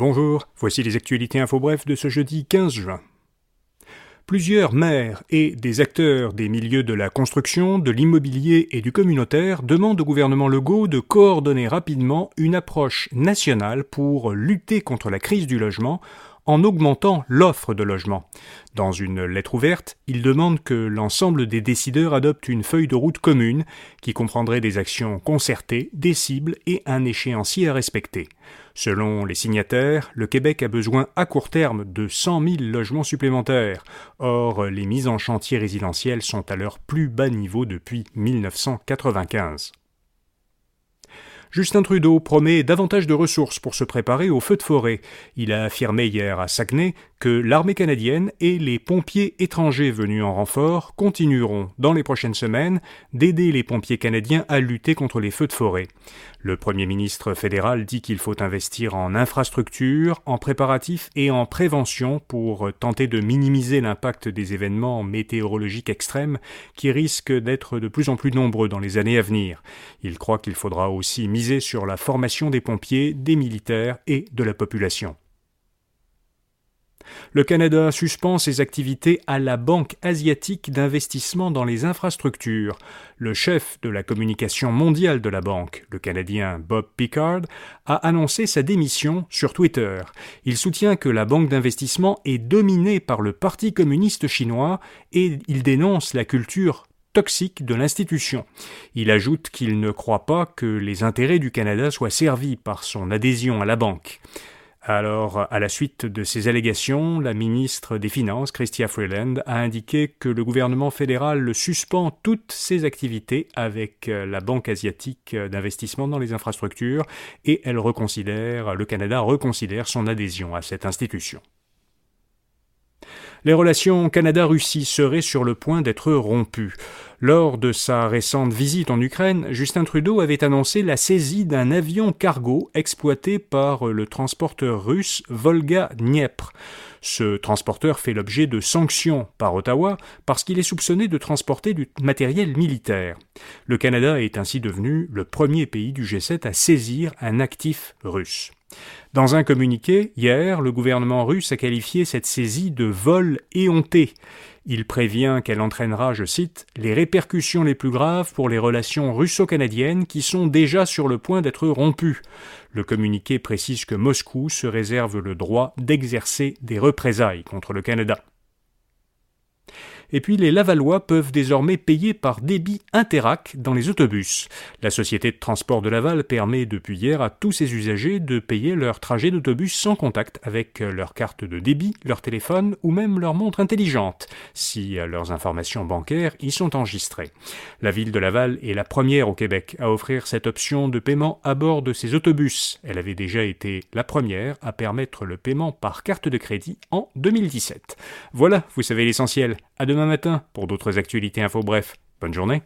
Bonjour, voici les actualités info bref de ce jeudi 15 juin. Plusieurs maires et des acteurs des milieux de la construction, de l'immobilier et du communautaire demandent au gouvernement Legault de coordonner rapidement une approche nationale pour lutter contre la crise du logement en augmentant l'offre de logement. Dans une lettre ouverte, il demande que l'ensemble des décideurs adoptent une feuille de route commune qui comprendrait des actions concertées, des cibles et un échéancier à respecter. Selon les signataires, le Québec a besoin à court terme de 100 000 logements supplémentaires. Or, les mises en chantier résidentielles sont à leur plus bas niveau depuis 1995. Justin Trudeau promet davantage de ressources pour se préparer au feu de forêt. Il a affirmé hier à Saguenay que l'armée canadienne et les pompiers étrangers venus en renfort continueront, dans les prochaines semaines, d'aider les pompiers canadiens à lutter contre les feux de forêt. Le Premier ministre fédéral dit qu'il faut investir en infrastructures, en préparatifs et en prévention pour tenter de minimiser l'impact des événements météorologiques extrêmes qui risquent d'être de plus en plus nombreux dans les années à venir. Il croit qu'il faudra aussi sur la formation des pompiers, des militaires et de la population. Le Canada suspend ses activités à la Banque asiatique d'investissement dans les infrastructures. Le chef de la communication mondiale de la banque, le Canadien Bob Picard, a annoncé sa démission sur Twitter. Il soutient que la banque d'investissement est dominée par le Parti communiste chinois et il dénonce la culture toxique de l'institution. Il ajoute qu'il ne croit pas que les intérêts du Canada soient servis par son adhésion à la banque. Alors, à la suite de ces allégations, la ministre des Finances, Chrystia Freeland, a indiqué que le gouvernement fédéral suspend toutes ses activités avec la Banque asiatique d'investissement dans les infrastructures et elle reconsidère, le Canada reconsidère son adhésion à cette institution. Les relations Canada-Russie seraient sur le point d'être rompues. Lors de sa récente visite en Ukraine, Justin Trudeau avait annoncé la saisie d'un avion cargo exploité par le transporteur russe Volga-Dniepr. Ce transporteur fait l'objet de sanctions par Ottawa parce qu'il est soupçonné de transporter du matériel militaire. Le Canada est ainsi devenu le premier pays du G7 à saisir un actif russe. Dans un communiqué, hier, le gouvernement russe a qualifié cette saisie de vol éhonté. Il prévient qu'elle entraînera, je cite, les répercussions les plus graves pour les relations russo-canadiennes qui sont déjà sur le point d'être rompues. Le communiqué précise que Moscou se réserve le droit d'exercer des représailles contre le Canada. Et puis les Lavallois peuvent désormais payer par débit Interac dans les autobus. La société de transport de Laval permet depuis hier à tous ses usagers de payer leur trajet d'autobus sans contact avec leur carte de débit, leur téléphone ou même leur montre intelligente, si leurs informations bancaires y sont enregistrées. La ville de Laval est la première au Québec à offrir cette option de paiement à bord de ses autobus. Elle avait déjà été la première à permettre le paiement par carte de crédit en 2017. Voilà, vous savez l'essentiel. À demain matin pour d'autres actualités info bref. Bonne journée.